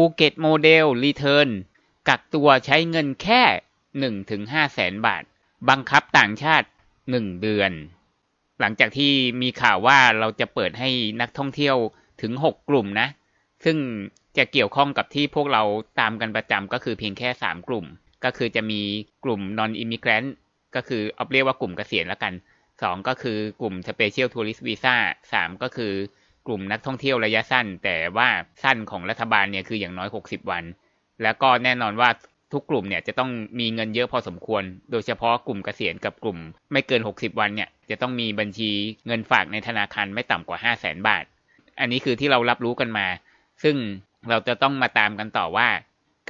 ภูเก็ตโมเดล return กักตัวใช้เงินแค่1 แสนถึงห้าแสนบาท บังคับต่างชาติ 1 เดือน หลังจากที่มีข่าวว่าเราจะเปิดให้นักท่องเที่ยวถึง 6 กลุ่มนะ ซึ่งจะเกี่ยวข้องกับที่พวกเราตามกันประจำก็คือเพียงแค่ 3 กลุ่ม ก็คือจะมีกลุ่ม non immigrant ก็คือออฟเรียกว่ากลุ่มเกษียณแล้วกัน 2 ก็คือกลุ่ม special tourist visa 3 ก็คือ กลุ่มนักท่องเที่ยวระยะสั้น แต่ว่าสั้นของรัฐบาลเนี่ยคืออย่างน้อย 60 วัน แล้วก็แน่นอนว่าทุกกลุ่มเนี่ยจะต้องมีเงินเยอะพอสมควร โดยเฉพาะกลุ่มเกษียณกับกลุ่ม ไม่เกิน 60 วันเนี่ยจะต้องมีบัญชีเงินฝากในธนาคารไม่ต่ำกว่า 5 0 0แสนบาท อันนี้คือที่เรารับรู้กันมา ซึ่งเราจะต้องมาตามกันต่อว่า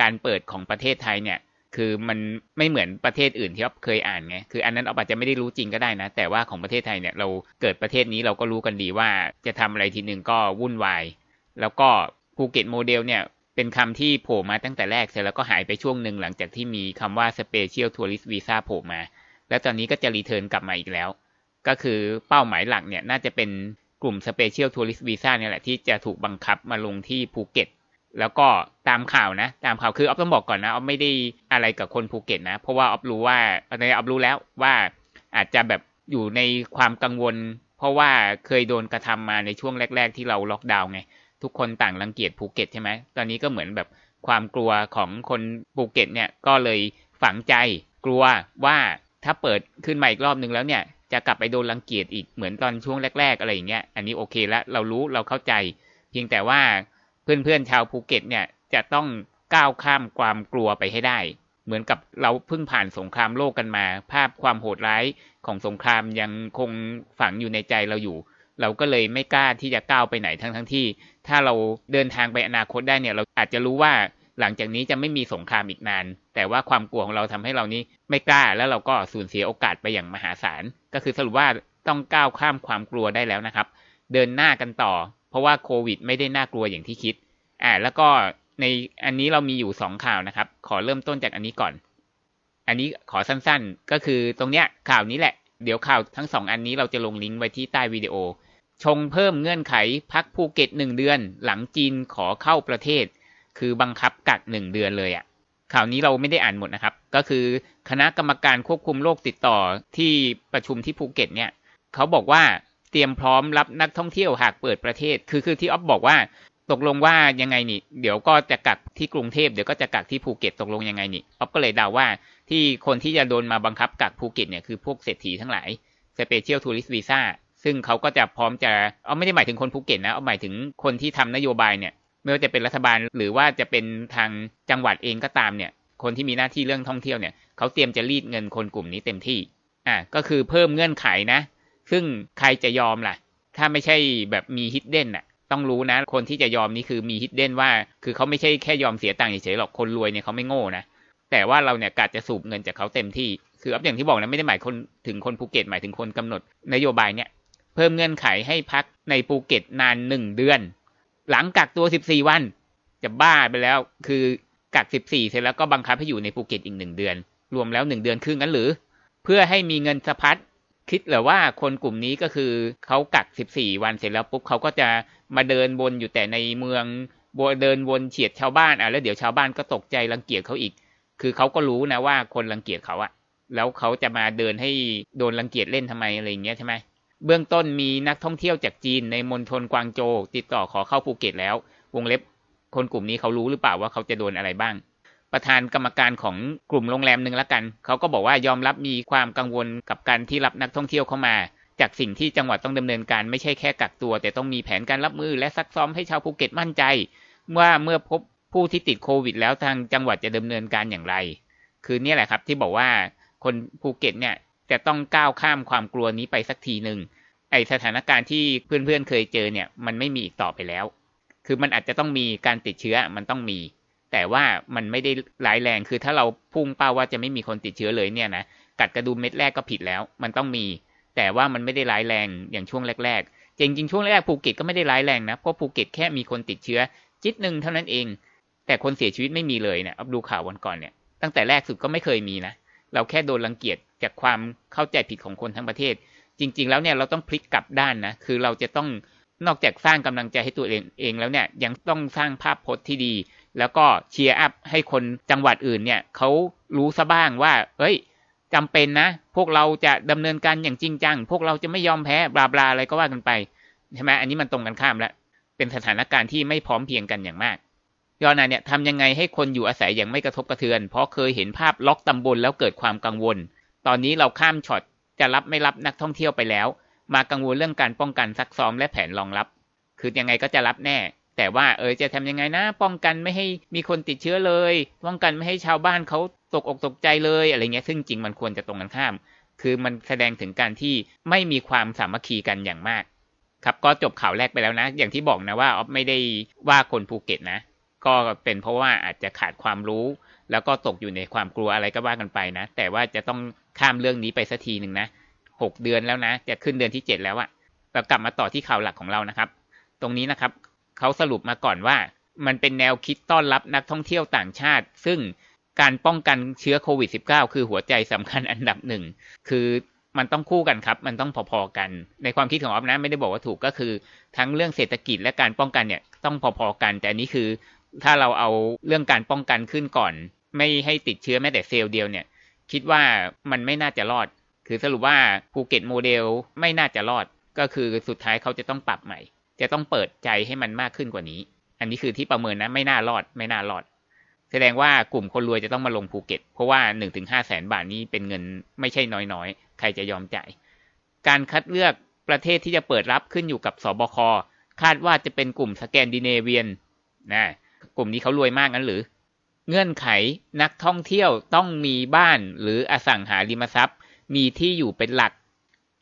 การเปิดของประเทศไทยเนี่ย คือมันไม่เหมือนประเทศอื่นที่เราเคยอ่านไง คืออันนั้นเราอาจจะไม่ได้รู้จริงก็ได้นะ แต่ว่าของประเทศไทยเนี่ยเราเกิดประเทศนี้เราก็รู้กันดีว่าจะทำอะไรทีหนึ่งก็วุ่นวาย แล้วก็ภูเก็ตโมเดลเนี่ยเป็นคำที่โผล่มาตั้งแต่แรกเสร็จแล้วก็หายไปช่วงหนึ่งหลังจากที่มีคำว่า Special Tourist Visa โผล่มา แล้วตอนนี้ก็จะ return กลับมาอีกแล้ว ก็คือเป้าหมายหลักเนี่ยน่าจะเป็นกลุ่ม Special Tourist Visa เนี่ยแหละที่จะถูกบังคับมาลงที่ภูเก็ต แล้วก็ตามข่าวนะ ตามข่าวคือออฟต้องบอกก่อนนะออฟไม่ได้อะไรกับคนภูเก็ตนะ เพราะว่าออฟรู้ว่าในออฟรู้แล้วว่าอาจจะแบบอยู่ในความกังวล เพราะว่าเคยโดนกระทำมาในช่วงแรก ๆ ที่เราล็อกดาวน์ไง ทุกคนต่างรังเกียจภูเก็ตใช่ไหมตอนนี้ก็เหมือนแบบความกลัวของคนภูเก็ตเนี่ยก็เลยฝังใจกลัวว่าถ้าเปิดขึ้นมาอีกรอบนึงแล้วเนี่ยจะกลับไปโดนรังเกียจอีกเหมือนตอนช่วงแรก ๆ อะไรอย่างเงี้ย อันนี้โอเคแล้วเรารู้เราเข้าใจ เพียงแต่ว่า เพื่อนๆชาวภูเก็ตเนี่ยจะต้องก้าวข้ามความกลัวไปให้ได้ เหมือนกับเราเพิ่งผ่านสงครามโลกกันมา ภาพความโหดร้ายของสงครามยังคงฝังอยู่ในใจเราอยู่ เราก็เลยไม่กล้าที่จะก้าวไปไหนทั้งทั้งที่ ถ้าเราเดินทางไปอนาคตได้เนี่ย เราอาจจะรู้ว่าหลังจากนี้จะไม่มีสงครามอีกนาน แต่ว่าความกลัวของเราทำให้เรานี้ไม่กล้าแล้วเราก็สูญเสียโอกาสไปอย่างมหาศาล ก็คือสรุปว่าต้องก้าวข้ามความกลัวได้แล้วนะครับ เดินหน้ากันต่อ เพราะว่าโควิดไม่ได้น่ากลัวอย่างที่คิด อ่า แล้วก็ในอันนี้เรามีอยู่สองข่าวนะครับ ขอเริ่มต้นจากอันนี้ก่อน อันนี้ขอสั้นๆ ก็คือตรงเนี้ยข่าวนี้แหละ เดี๋ยวข่าวทั้งสองอันนี้เราจะลงลิงก์ไว้ที่ใต้วิดีโอ ชงเพิ่มเงื่อนไขพักภูเก็ตหนึ่งเดือน หลังจีนขอเข้าประเทศ คือบังคับกักหนึ่งเดือนเลยอะ่ะข่าวนี้เราไม่ได้อ่านหมดนะครับ ก็คือคณะกรรมการควบคุมโรคติดต่อที่ประชุมที่ภูเก็ตเนี่ย เขาบอกว่า เตรียมพร้อมรับนักท่องเที่ยวหากเปิดประเทศ คือคือที่ออฟบอกว่า ตกลงว่ายังไงนี่ เดี๋ยวก็จะกักที่กรุงเทพเดี๋ยวก็จะกักที่ภูเก็ตตกลงยังไงนี่ออฟก็เลยเดาว่า ที่คนที่จะโดนมาบังคับกักภูเก็ตเนี่ยคือพวกเศรษฐีทั้งหลาย Special Tourist Visa ซึ่งเขาก็จะพร้อมจะออฟไม่ได้หมายถึงคนภูเก็ตนะออฟหมายถึงคนที่ทำนโยบายเนี่ยไม่ว่าจะเป็นรัฐบาลหรือว่าจะเป็นทางจังหวัดเองก็ตามเนี่ย คนที่มีหน้าที่เรื่องท่องเที่ยวเนี่ยเขาเตรียมจะรีดเงินคนกลุ่มนี้เต็มที่อะก็คือเพิ่มเงื่อนไขนะ ซึ่งใครจะยอมล่ะ ถ้าไม่ใช่แบบมี hidden อะ ต้องรู้นะ คนที่จะยอมนี่คือมี hidden ว่า คือเขาไม่ใช่แค่ยอมเสียตังค์เฉยๆหรอกคนรวยเนี่ยเขาไม่โง่นะแต่ว่าเราเนี่ยกะจะสูบเงินจากเขาเต็มที่คืออย่างที่บอกนะไม่ได้หมายคนถึงคนภูเก็ตหมายถึงคนกำหนดนโยบายเนี่ยเพิ่มเงื่อนไขให้พักในภูเก็ตนานหนึ่งเดือน หลังกักตัวสิบสี่วัน จะบ้าไปแล้วคือกักสิบสี่เสร็จแล้วก็บังคับให้อยู่ในภูเก็ตอีกหนึ่งเดือน รวมแล้วหนึ่งเดือนครึ่งนั้นหรือ เพื่อให้มีเงินสะพัด คิดหรือว่าคนกลุ่มนี้ก็คือเขากักสิบสี่วันเสร็จแล้วปุ๊บเขาก็จะมาเดินวนอยู่แต่ในเมืองบเดินวนเฉียดชาวบ้านอะแล้วเดี๋ยวชาวบ้านก็ตกใจรังเกียจเขาอีก คือเขาก็รู้นะว่าคนรังเกียจเขาอะแล้วเขาจะมาเดินให้โดนรังเกียจเล่นทำไมอะไรอย่างเงี้ยใช่ไหมเบื้องต้นมีนักท่องเที่ยวจากจีนในมณฑลกวางโจติดต่อขอเข้าภูเก็ตแล้ว วงเล็บคนกลุ่มนี้เขารู้หรือเปล่าว่าเขาจะโดนอะไรบ้าง ประธานกรรมการของกลุ่มโรงแรมหนึ่งละกัน เขาก็บอกว่ายอมรับมีความกังวลกับการที่รับนักท่องเที่ยวเข้ามา จากสิ่งที่จังหวัดต้องดำเนินการไม่ใช่แค่กักตัว แต่ต้องมีแผนการรับมือและซักซ้อมให้ชาวภูเก็ตมั่นใจ ว่าเมื่อพบผู้ที่ติดโควิด แล้วทางจังหวัดจะดำเนินการอย่างไร คือเนี่ยแหละครับที่บอกว่าคนภูเก็ตเนี่ยจะต้องก้าวข้ามความกลัวนี้ไปสักทีหนึ่งไอสถานการณ์ที่เพื่อนๆเคยเจอเนี่ยมันไม่มีอีกต่อไปแล้ว คือมันอาจจะต้องมีการติดเชื้อมันต้องมี แต่ว่ามันไม่ได้ร้ายแรงคือถ้าเราพุ่งเป้าว่าจะไม่มีคนติดเชื้อเลยเนี่ยนะกลัดกระดุมเม็ดแรกก็ผิดแล้ว มันต้องมี แต่ว่ามันไม่ได้ร้ายแรงอย่างช่วงแรกๆจริงๆช่วงแรกภูเก็ตก็ไม่ได้ร้ายแรงนะเพราะภูเก็ตแค่มีคนติดเชื้อจิ๊ดหนึ่งเท่านั้นเอง แต่คนเสียชีวิตไม่มีเลยเนี่ยดูข่าววันก่อนเนี่ยตั้งแต่แรกสุดก็ไม่เคยมีนะเราแค่โดนรังเกียจจากความเข้าใจผิดของคนทั้งประเทศ จริง ๆ แล้วเนี่ยเราต้องพลิกกลับด้านนะคือเราจะต้องนอกจากสร้างกำลังใจให้ตัวเองเองแล้วเนี่ยยังต้องสร้างภาพพจน์ที่ดี แล้วก็เชียร์อัพให้คนจังหวัดอื่นเนี่ยเขารู้ซะบ้างว่า เอ้ยจำเป็นนะ พวกเราจะดำเนินการอย่างจริงจัง พวกเราจะไม่ยอมแพ้บลาบลาอะไรก็ว่ากันไปใช่ไหมอันนี้มันตรงกันข้ามแล้ว เป็นสถานการณ์ที่ไม่พร้อมเพียงกันอย่างมากยอนาเนี่ยทำยังไงให้คนอยู่อาศัยอย่างไม่กระทบกระเทือน เพราะเคยเห็นภาพล็อกตำบลแล้วเกิดความกังวล ตอนนี้เราข้ามช็อตจะรับไม่รับนักท่องเที่ยวไปแล้ว มากังวลเรื่องการป้องกันซักซ้อมและแผนรองรับ คือยังไงก็จะรับแน่ แต่ว่าเออจะทำยังไงนะ ป้องกันไม่ให้มีคนติดเชื้อเลย ป้องกันไม่ให้ชาวบ้านเขาตกอกตกใจเลยอะไรเงี้ยซึ่งจริงมันควรจะตรงกันข้าม คือมันแสดงถึงการที่ไม่มีความสามัคคีกันอย่างมาก ครับก็จบข่าวแรกไปแล้วนะ อย่างที่บอกนะว่าออฟไม่ได้ว่าคนภูเก็ตนะ ก็เป็นเพราะว่าอาจจะขาดความรู้ แล้วก็ตกอยู่ในความกลัวอะไรก็ว่ากันไปนะ แต่ว่าจะต้องข้ามเรื่องนี้ไปสักทีหนึ่งนะหกเดือนแล้วนะ จะขึ้นเดือนที่เจ็ดแล้วอะเรากลับมาต่อที่ข่าวหลักของเรานะครับ ตรงนี้นะครับ เขาสรุปมาก่อนว่า มันเป็นแนวคิดต้อนรับนักท่องเที่ยวต่างชาติ ซึ่งการป้องกันเชื้อโควิด -19 คือหัวใจสำคัญอันดับหนึ่ง คือมันต้องคู่กันครับ มันต้องพอๆกัน ในความคิดของออฟนะไม่ได้บอกว่าถูกก็คือ ทั้งเรื่องเศรษฐกิจและการป้องกันเนี่ยต้องพอๆกัน แต่นี้คือ ถ้าเราเอาเรื่องการป้องกันขึ้นก่อน ไม่ให้ติดเชื้อแม้แต่เซลล์เดียวเนี่ย คิดว่ามันไม่น่าจะรอด คือสรุปว่าภูเก็ตโมเดลไม่น่าจะรอด ก็คือสุดท้ายเขาจะต้องปรับใหม่ จะต้องเปิดใจให้มันมากขึ้นกว่านี้ อันนี้คือที่ประเมินนะไม่น่ารอดไม่น่ารอด แสดงว่ากลุ่มคนรวยจะต้องมาลงภูเก็ต เพราะว่า1นถึงห้าแสนบาทนี้เป็นเงินไม่ใช่น้อยๆ ใครจะยอมจ่าย การคัดเลือกประเทศที่จะเปิดรับขึ้นอยู่กับสบค คาดว่าจะเป็นกลุ่มสแกนดิเนเวียนนะกลุ่มนี้เขารวยมากงั้นหรือ เงื่อนไขนักท่องเที่ยวต้องมีบ้านหรืออสังหาริมทรัพย์ มีที่อยู่เป็นหลัก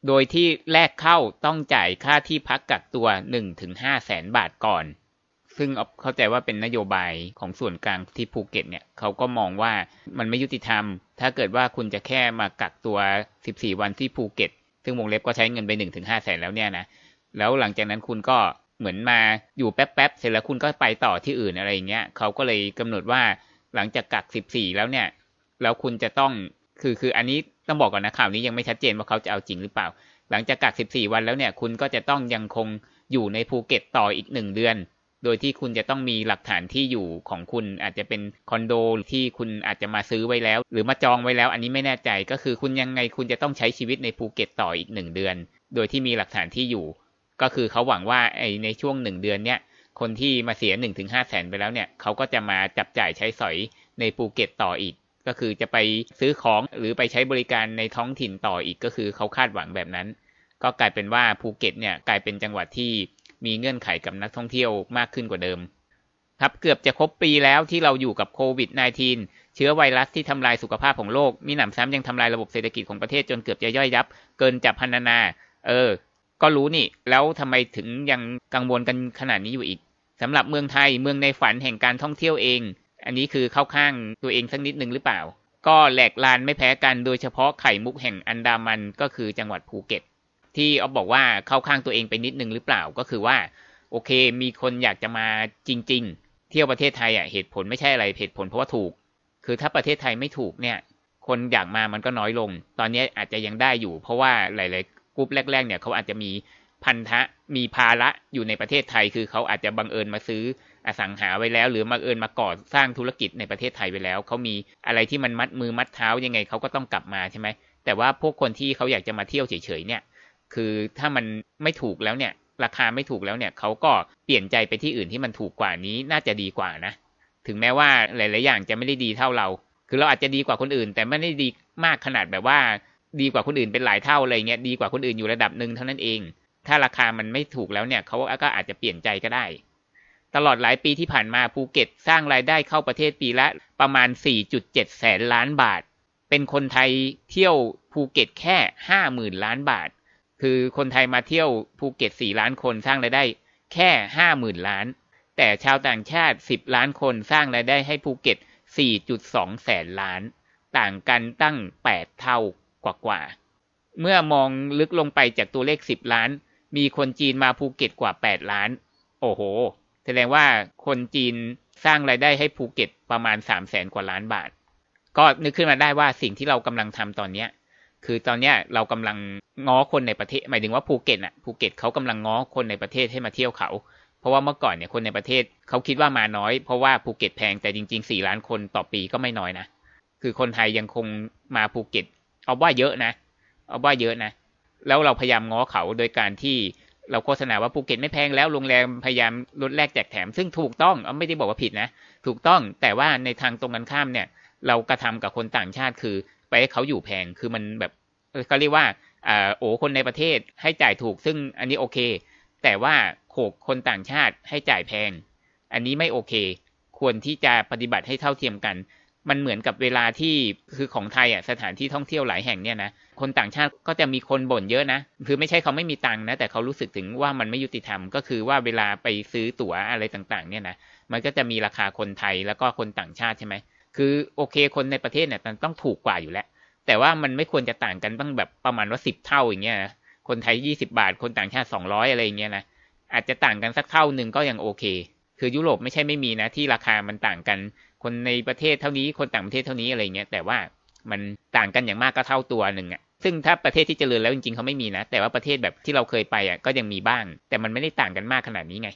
โดยที่แรกเข้าต้องจ่ายค่าที่พักกักตัว1-5แสนบาทก่อน ซึ่งเข้าใจว่าเป็นนโยบายของส่วนกลางที่ภูเก็ตเนี่ยเขาก็มองว่ามันไม่ยุติธรรม ถ้าเกิดว่าคุณจะแค่มากักตัว 14 วันที่ภูเก็ต ซึ่งวงเล็บก็ใช้เงินไป1-5แสนแล้วเนี่ยนะ แล้วหลังจากนั้นคุณก็เหมือนมาอยู่แป๊บๆ เสร็จแล้วคุณก็ไปต่อที่อื่นอะไรอย่างเงี้ยเขาก็เลยกำหนดว่าหลังจากกักสิบสี่แล้วเนี่ย แล้วคุณจะต้อง คือคืออันนี้ต้องบอกก่อนนะข่าวนี้ยังไม่ชัดเจนว่าเขาจะเอาจริงหรือเปล่า หลังจากกักสิบสี่วันแล้วเนี่ย คุณก็จะต้องยังคงอยู่ในภูเก็ตต่ออีกหนึ่งเดือน โดยที่คุณจะต้องมีหลักฐานที่อยู่ของคุณอาจจะเป็นคอนโดที่คุณอาจจะมาซื้อไว้แล้ว หรือมาจองไว้แล้ว อันนี้ไม่แน่ใจก็คือคุณยังไงคุณจะต้องใช้ชีวิตในภูเก็ตต่ออีกหนึ่งเดือน โดยที่มีหลักฐานที่อยู่ ก็คือเขาหวังว่าไอในช่วงหนึ่งเดือนเนี้ยคนที่มาเสียหนึ่งถึงห้าแสนไปแล้วเนี่ยเขาก็จะมาจับจ่ายใช้สอยในภูเก็ตต่ออีก ก็คือจะไปซื้อของหรือไปใช้บริการในท้องถิ่นต่ออีกก็คือเขาคาดหวังแบบนั้น ก็กลายเป็นว่าภูเก็ตเนี่ยกลายเป็นจังหวัดที่มีเงื่อนไขกับนักท่องเที่ยวมากขึ้นกว่าเดิม ครับเกือบจะครบปีแล้วที่เราอยู่กับโควิด -19 เชื้อไวรัสที่ทำลายสุขภาพของโลก มิหนำซ้ำยังทำลายระบบเศรษฐกิจของประเทศจนเกือบจะย่อยยับ เกินจะพรรณนา เออ ก็รู้นี่ แล้วทำไมถึงยังกังวลกันขนาดนี้อยู่อีกสำหรับเมืองไทยเมืองในฝันแห่งการท่องเที่ยวเอง อันนี้คือเข้าข้างตัวเองสักนิดนึงหรือเปล่า ก็แหลกลานไม่แพ้กันโดยเฉพาะไข่มุกแห่งอันดามันก็คือจังหวัดภูเก็ต ที่ออฟบอกว่าเข้าข้างตัวเองไปนิดนึงหรือเปล่าก็คือว่าโอเค มีคนอยากจะมาจริง ๆ เที่ยวประเทศไทยอะเหตุผลไม่ใช่อะไรเหตุผลเพราะว่าถูก คือถ้าประเทศไทยไม่ถูกเนี่ย คนอยากมามันก็น้อยลง ตอนนี้อาจจะยังได้อยู่ เพราะว่าหลายๆกลุ่มแรก ๆ เนี่ยเขาอาจจะมีพันธะมีภาระอยู่ในประเทศไทย คือเขาอาจจะบังเอิญมาซื้อ อสังหาไว้แล้ว หรือบังเอิญมาก่อสร้างธุรกิจในประเทศไทยไว้แล้วเขามีอะไรที่มันมัดมือมัดเท้ายังไงเขาก็ต้องกลับมาใช่ไหมแต่ว่าพวกคนที่เขาอยากจะมาเที่ยวเฉยๆเนี่ย คือถ้ามันไม่ถูกแล้วเนี่ย ราคาไม่ถูกแล้วเนี่ยเขาก็เปลี่ยนใจไปที่อื่นที่มันถูกกว่านี้น่าจะดีกว่านะ ถึงแม้ว่าหลาย ๆ อย่างจะไม่ได้ดีเท่าเรา คือเราอาจจะดีกว่าคนอื่น แต่ไม่ได้ดีมากขนาดแบบว่า ดีกว่าคนอื่นเป็นหลายเท่าอะไรเงี้ยดีกว่าคนอื่นอยู่ระดับหนึ่งเท่านั้นเอง ถ้าราคามันไม่ถูกแล้วเนี่ยเขาก็อาจจะเปลี่ยนใจก็ได้ ตลอดหลายปีที่ผ่านมาภูเก็ตสร้างรายได้เข้าประเทศปีละประมาณ 4.7 แสนล้านบาท เป็นคนไทยเที่ยวภูเก็ตแค่ 50,000 ล้านบาท คือคนไทยมาเที่ยวภูเก็ต 4 ล้านคนสร้างรายได้แค่ 50,000 ล้าน แต่ชาวต่างชาติ 10 ล้านคนสร้างรายได้ให้ภูเก็ต 4.2 แสนล้าน ต่างกันตั้ง 8 เท่ากว่าๆ เมื่อมองลึกลงไปจากตัวเลข 10 ล้าน มีคนจีนมาภูเก็ตกว่า 8 ล้าน โอ้โห แสดงว่าคนจีนสร้างรายได้ให้ภูเก็ตประมาณ3 0 0แสนกว่าล้านบาท ก็นึกขึ้นมาได้ว่าสิ่งที่เรากำลังทำตอนนี้คือตอนเนี้ยเรากำลังง้อคนในประเทศ หมายถึงว่าภูเก็ตอะภูเก็ตเขากำลังง้อคนในประเทศให้มาเที่ยวเขา เพราะว่าเมื่อก่อนเนี่ยคนในประเทศเขาคิดว่ามาน้อย เพราะว่าภูเก็ตแพงแต่จริงๆสี่ล้านคนต่อปีก็ไม่น้อยนะคือคนไทยยังคงมาภูเก็ตเอาว่าเยอะนะ เอาว่าเยอะนะ แล้วเราพยายามง้อเขาโดยการที่ เราโฆษณาว่าภูเก็ตไม่แพงแล้วโรงแรมพยายามลดแลกแจกแถม ซึ่งถูกต้องไม่ได้บอกว่าผิดนะ ถูกต้องแต่ว่าในทางตรงกันข้ามเนี่ย เรากระทำกับคนต่างชาติคือ ไปให้เขาอยู่แพงคือมันแบบเขาเรียกว่าอ่าโอ้คนในประเทศให้จ่ายถูก ซึ่งอันนี้โอเค แต่ว่าโขกคนต่างชาติให้จ่ายแพง อันนี้ไม่โอเค ควรที่จะปฏิบัติให้เท่าเทียมกัน มันเหมือนกับเวลาที่คือของไทยอะสถานที่ท่องเที่ยวหลายแห่งเนี่ยนะคนต่างชาติก็จะมีคนบ่นเยอะนะคือไม่ใช่เขาไม่มีตังค์นะแต่เขารู้สึกถึงว่ามันไม่ยุติธรรมก็คือว่าเวลาไปซื้อตั๋วอะไรต่างๆ เนี่ยนะมันก็จะมีราคาคนไทยแล้วก็คนต่างชาติใช่ไหมคือโอเคคนในประเทศเนี่ยมันต้องถูกกว่าอยู่แล้ว แต่ว่ามันไม่ควรจะต่างกันตั้งแบบประมาณว่าสิบเท่าอย่างเงี้ยนะคนไทยยี่สิบาท คนต่างชาติสองร้อยอะไรอย่างเงี้ยนะอาจจะต่างกันสักเท่าหนึ่งก็ยังโอเค คือยุโรปไม่ใช่ไม่มีนะที่ราคามันต่างกัน คนในประเทศเท่านี้คนต่างประเทศเท่านี้อะไรเงี้ยแต่ว่ามันต่างกันอย่างมากก็เท่าตัวหนึ่งอะซึ่งถ้าประเทศที่เจริญแล้วจริงๆเขาไม่มีนะ แต่ว่าประเทศแบบที่เราเคยไปอะก็ยังมีบ้าง แต่มันไม่ได้ต่างกันมากขนาดนี้ไง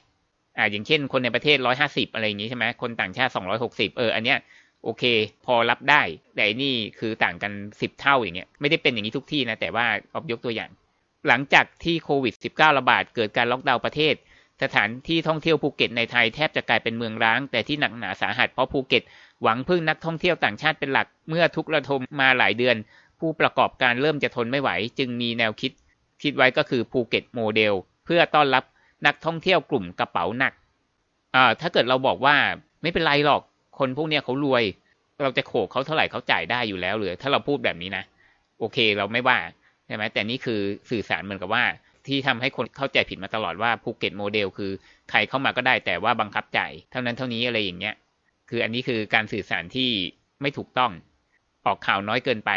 อ่าอย่างเช่น คนในประเทศร้อยห้าสิบอะไรอย่างงี้ใช่ไหมคนต่างชาติสองร้อยหกสิบเอออันเนี้ยโอเค พอรับได้ แต่นี่คือต่างกันสิบเท่าอย่างเงี้ยไม่ได้เป็นอย่างนี้ทุกที่นะแต่ว่าอายกตัวอย่าง หลังจากที่โควิด -19 ระบาดเกิดการล็อกดาวน์ประเทศ สถานที่ท่องเที่ยวภูเก็ตในไทยแทบจะกลายเป็นเมืองร้าง แต่ที่หนักหนาสาหัสเพราะภูเก็ต หวังพึ่งนักท่องเที่ยวต่างชาติเป็นหลัก เมื่อทุกข์ระทมมาหลายเดือน ผู้ประกอบการเริ่มจะทนไม่ไหว จึงมีแนวคิด คิดไว้ก็คือภูเก็ตโมเดล เพื่อต้อนรับนักท่องเที่ยวกลุ่มกระเป๋าหนักอ่าถ้าเกิดเราบอกว่าไม่เป็นไรหรอกคนพวกนี้เขารวย เราจะโขกเขาเท่าไหร่เขาจ่ายได้อยู่แล้วหรือถ้าเราพูดแบบนี้นะ โอเคเราไม่ว่าใช่ไหมแต่นี่คือสื่อสารเหมือนกับว่า ที่ทำให้คนเข้าใจผิดมาตลอดว่าภูเก็ตโมเดลคือใครเข้ามาก็ได้แต่ว่าบังคับจ่ายเท่านั้นเท่านี้อะไรอย่างเงี้ย คืออันนี้คือการสื่อสารที่ไม่ถูกต้อง ออกข่าวน้อยเกินไป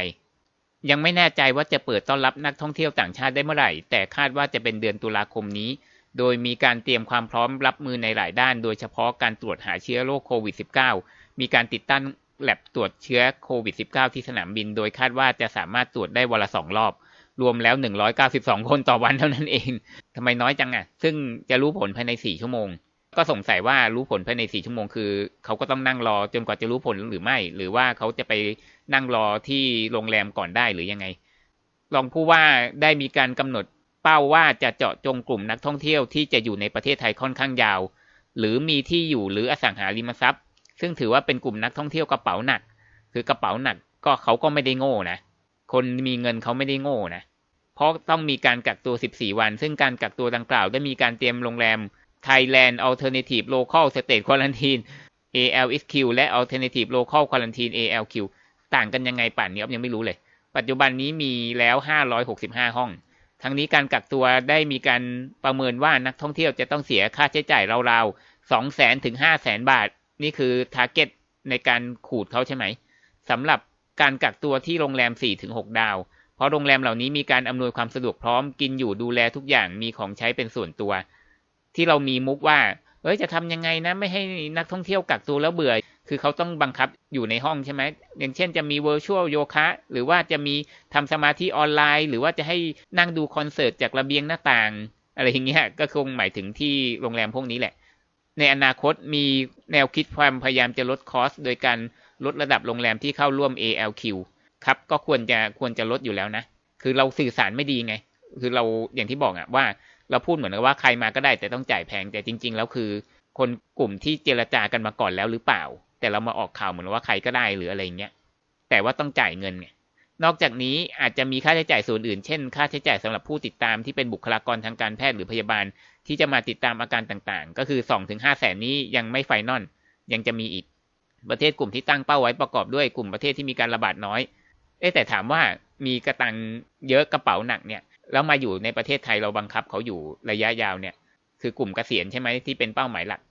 ยังไม่แน่ใจว่าจะเปิดต้อนรับนักท่องเที่ยวต่างชาติได้เมื่อไหร่ แต่คาดว่าจะเป็นเดือนตุลาคมนี้ โดยมีการเตรียมความพร้อมรับมือในหลายด้าน โดยเฉพาะการตรวจหาเชื้อโรคโควิด -19 มีการติดตั้งแลบตรวจเชื้อโควิด -19 ที่สนามบิน โดยคาดว่าจะสามารถตรวจได้วันละสองรอบ รวมแล้ว 192 คนต่อวันเท่านั้นเอง ทำไมน้อยจังอะ ซึ่งจะรู้ผลภายใน 4 ชั่วโมง ก็สงสัยว่ารู้ผลภายใน 4 ชั่วโมง คือเขาก็ต้องนั่งรอจนกว่าจะรู้ผลหรือไม่ หรือว่าเขาจะไปนั่งรอที่โรงแรมก่อนได้หรือยังไง รองผู้ว่าได้มีการกำหนดเป้าว่าจะเจาะจงกลุ่มนักท่องเที่ยวที่จะอยู่ในประเทศไทยค่อนข้างยาว หรือมีที่อยู่หรืออสังหาริมทรัพย์ ซึ่งถือว่าเป็นกลุ่มนักท่องเที่ยวกระเป๋าหนัก คือกระเป๋าหนักก็เขาก็ไม่ได้โง่นะ คนมีเงินเขาไม่ได้โง่นะเพราะต้องมีการกักตัว 14 วัน ซึ่งการกักตัวดังกล่าวได้มีการเตรียมโรงแรม Thailand Alternative Local State Quarantine ALSQ และ Alternative Local Quarantine ALQ ต่างกันยังไงป่านนี้อ๊อฟยังไม่รู้เลย ปัจจุบันนี้มีแล้ว 565 ห้อง ทั้งนี้การกักตัวได้มีการประเมินว่านักท่องเที่ยวจะต้องเสียค่าใช้จ่ายราวๆ2 0 0 0 0ถึง5 0 0 0 0 บาท นี่คือทาร์เก็ตในการขูดเขาใช่ไหมสำหรับ การกักตัวที่โรงแรม 4-6 ดาว เพราะโรงแรมเหล่านี้มีการอำนวยความสะดวกพร้อมกินอยู่ดูแลทุกอย่างมีของใช้เป็นส่วนตัว ที่เรามีมุกว่า เอ้ยจะทำยังไงนะไม่ให้นักท่องเที่ยวกักตัวแล้วเบื่อ คือเขาต้องบังคับอยู่ในห้องใช่ไหมอย่างเช่นจะมี virtual โยคะหรือว่าจะมีทำสมาธิออนไลน์ หรือว่าจะให้นั่งดูคอนเสิร์ตจากระเบียงหน้าต่าง อะไรอย่างเงี้ยก็คงหมายถึงที่โรงแรมพวกนี้แหละ ในอนาคตมีแนวคิดความพยายามจะลด cost โดยการ ลดระดับโรงแรมที่เข้าร่วม ALQ ครับก็ควรจะควรจะลดอยู่แล้วนะ คือเราสื่อสารไม่ดีไง คือเราอย่างที่บอกอะว่าเราพูดเหมือนกับว่าใครมาก็ได้แต่ต้องจ่ายแพงแต่จริง ๆ แล้วคือ คนกลุ่มที่เจรจากันมาก่อนแล้วหรือเปล่า แต่เรามาออกข่าวเหมือนว่าใครก็ได้หรืออะไรเงี้ยแต่ว่าต้องจ่ายเงินไงนอกจากนี้อาจจะมีค่าใช้จ่ายส่วนอื่น เช่น ค่าใช้จ่ายสำหรับผู้ติดตามที่เป็นบุคลากรทางการแพทย์หรือพยาบาล ที่จะมาติดตามอาการต่างๆ ก็คือ2งถึงห้าแสนนี้ยังไม่ไฟนอลยังจะมีอีก ประเทศกลุ่มที่ตั้งเป้าไว้ประกอบด้วยกลุ่มประเทศที่มีการระบาดน้อย เอ๊แต่ถามว่ามีกะตังค์เยอะกระเป๋าหนักเนี่ย แล้วมาอยู่ในประเทศไทยเราบังคับเขาอยู่ระยะยาวเนี่ย คือกลุ่มเกษียณใช่ไหมที่เป็นเป้าหมายหลัก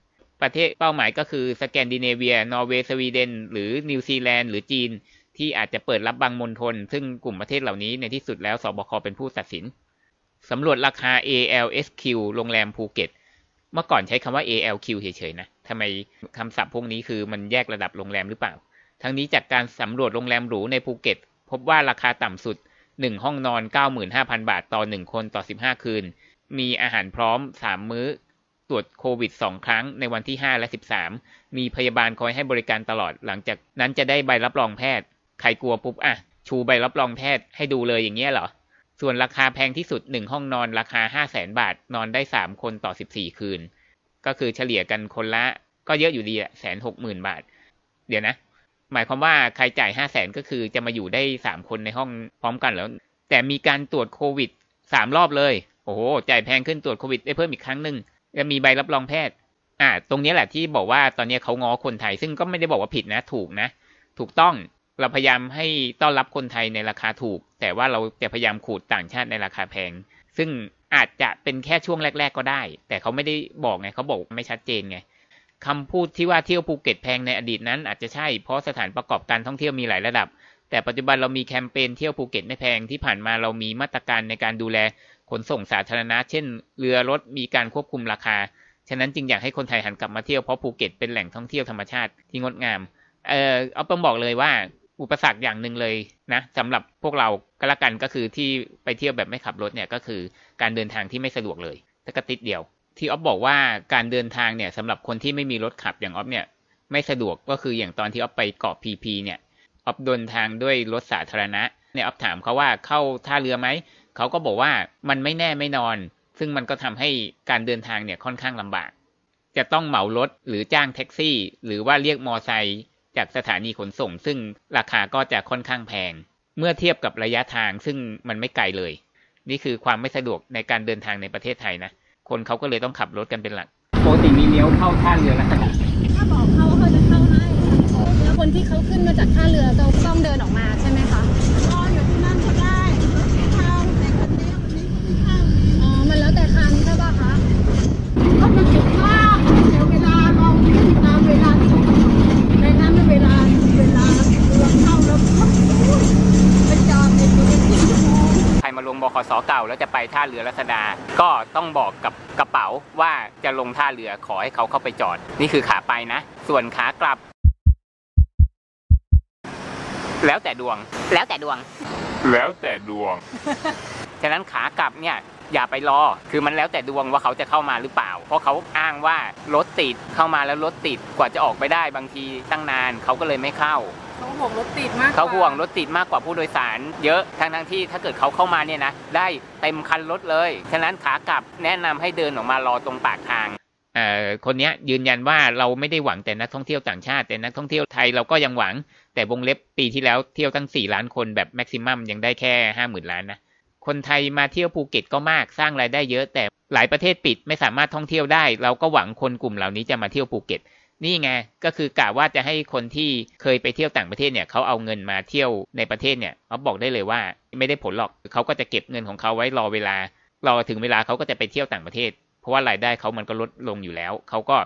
ประเทศเป้าหมายก็คือสแกนดิเนเวีย นอร์เวย์ สวีเดน หรือนิวซีแลนด์ หรือจีน ที่อาจจะเปิดรับบางมณฑล ซึ่งกลุ่มประเทศเหล่านี้ในที่สุดแล้วสบคเป็นผู้ตัดสินสำรวจราคา ALSQ โรงแรมภูเก็ต เมื่อก่อนใช้คำว่า ALQ เฉยๆนะ ทำไมคำศัพท์พวกนี้คือมันแยกระดับโรงแรมหรือเปล่า ทั้งนี้จากการสำรวจโรงแรมหรูในภูเก็ต พบว่าราคาต่ำสุด 1 ห้องนอน 95,000 บาทต่อ 1 คนต่อ 15 คืน มีอาหารพร้อม 3 มื้อ ตรวจโควิด 2 ครั้งในวันที่ 5 และ 13 มีพยาบาลคอยให้บริการตลอด หลังจากนั้นจะได้ใบรับรองแพทย์ ใครกลัวปุ๊บอะ ชูใบรับรองแพทย์ให้ดูเลยอย่างเงี้ยเหรอ ส่วนราคาแพงที่สุด 1 ห้องนอนราคา 5 0 0 0 0 0 บาท นอนได้ 3 คนต่อ 14 คืน ก็คือเฉลี่ยกันคนละ ก็เยอะอยู่ดีอะแสนหกหมื่นบาท เดี๋ยวนะ หมายความว่าใครจ่ายห้าแสนก็คือจะมาอยู่ได้สามคนในห้องพร้อมกันแล้ว แต่มีการตรวจโควิดสามรอบเลย โอ้โห จ่ายแพงขึ้นตรวจโควิดได้เพิ่มอีกครั้งหนึ่งและมีใบรับรองแพทย์ อ่า ตรงนี้แหละที่บอกว่าตอนนี้เขาง้อคนไทย ซึ่งก็ไม่ได้บอกว่าผิดนะ ถูกนะ ถูกต้องเราพยายามให้ต้อนรับคนไทยในราคาถูก แต่ว่าเราจะพยายามขูดต่างชาติในราคาแพง ซึ่งอาจจะเป็นแค่ช่วงแรก ๆ ก็ได้ แต่เขาไม่ได้บอกไงเขาบอกไม่ชัดเจนไงคำพูดที่ว่าเที่ยวภูเก็ตแพงในอดีตนั้นอาจจะใช่เพราะสถานประกอบการท่องเที่ยวมีหลายระดับ แต่ปัจจุบันเรามีแคมเปญเที่ยวภูเก็ตไม่แพงที่ผ่านมาเรามีมาตรการในการดูแลขนส่งสาธารณะ เช่น เรือรถมีการควบคุมราคา ฉะนั้นจึงอยากให้คนไทยหันกลับมาเที่ยวเพราะภูเก็ตเป็นแหล่งท่องเที่ยวธรรมชาติที่งดงาม เออออฟต้องบอกเลยว่า อุปสรรคอย่างหนึ่งเลยนะสำหรับพวกเราก็แล้วกันก็คือที่ไปเที่ยวแบบไม่ขับรถเนี่ยก็คือการเดินทางที่ไม่สะดวกเลยแต่ก็ติดเดียว ที่ออฟบอกว่าการเดินทางเนี่ยสำหรับคนที่ไม่มีรถขับอย่างออฟเนี่ยไม่สะดวกก็คืออย่างตอนที่ออฟไปเกาะพีพีเนี่ยออฟเดินทางด้วยรถสาธารณะเนี่ยออฟถามเขาว่าเข้าท่าเรือไหมเขาก็บอกว่ามันไม่แน่ไม่นอน ซึ่งมันก็ทำให้การเดินทางเนี่ยค่อนข้างลำบาก จะต้องเหมารถหรือจ้างแท็กซี่ หรือว่าเรียกมอไซค์ จากสถานีขนส่ง ซึ่งราคาก็จะค่อนข้างแพง เมื่อเทียบกับระยะทางซึ่งมันไม่ไกลเลย นี่คือความไม่สะดวกในการเดินทางในประเทศไทยนะ คนเขาก็เลยต้องขับรถกันเป็นหลักปกติมีเลี้ยวเข้าท่าเรือลักษณะ ท่าเรือรัศดา ก็ต้องบอกกับกระเป๋าว่าจะลงท่าเรือขอให้เขาเข้าไปจอด นี่คือขาไปนะ ส่วนขากลับ แล้วแต่ดวง แล้วแต่ดวง แล้วแต่ดวง ฉะนั้นขากลับเนี่ยอย่าไปรอ คือมันแล้วแต่ดวงว่าเขาจะเข้ามาหรือเปล่า เพราะเขาอ้างว่ารถติดเข้ามาแล้วรถติดกว่าจะออกไปได้บางทีตั้งนานเขาก็เลยไม่เข้า เขาห่วงรถติดมากเขาห่วงรถติดมากกว่าผู้โดยสาร เยอะทั้งทั้งๆที่ถ้าเกิดเขาเข้ามาเนี่ยนะได้เต็มคันรถเลย ฉะนั้นขากลับแนะนำให้เดินออกมารอตรงปากทางเอ่อคนเนี้ยยืนยันว่าเราไม่ได้หวังแต่นักท่องเที่ยวต่างชาติ แต่นักท่องเที่ยวไทยเราก็ยังหวัง แต่วงเล็บปีที่แล้วเที่ยวตั้ง 4 ล้านคนแบบแม็กซิมัมยังได้แค่ 50,000 ล้านนะคนไทยมาเที่ยวภูเก็ตก็มากสร้างรายได้เยอะ แต่หลายประเทศปิดไม่สามารถท่องเที่ยวได้ เราก็หวังคนกลุ่มเหล่านี้จะมาเที่ยวภูเก็ต นี่ไงก็คือกะว่าจะให้คนที่เคยไปเที่ยวต่างประเทศเนี่ยเขาเอาเงินมาเที่ยวในประเทศเนี่ยเขาบอกได้เลยว่าไม่ได้ผลหรอกเขาก็จะเก็บเงินของเขาไว้รอเวลารอถึงเวลาเขาก็จะไปเที่ยวต่างประเทศ เพราะว่ารายได้เขามันก็ลดลงอยู่แล้วเขาก็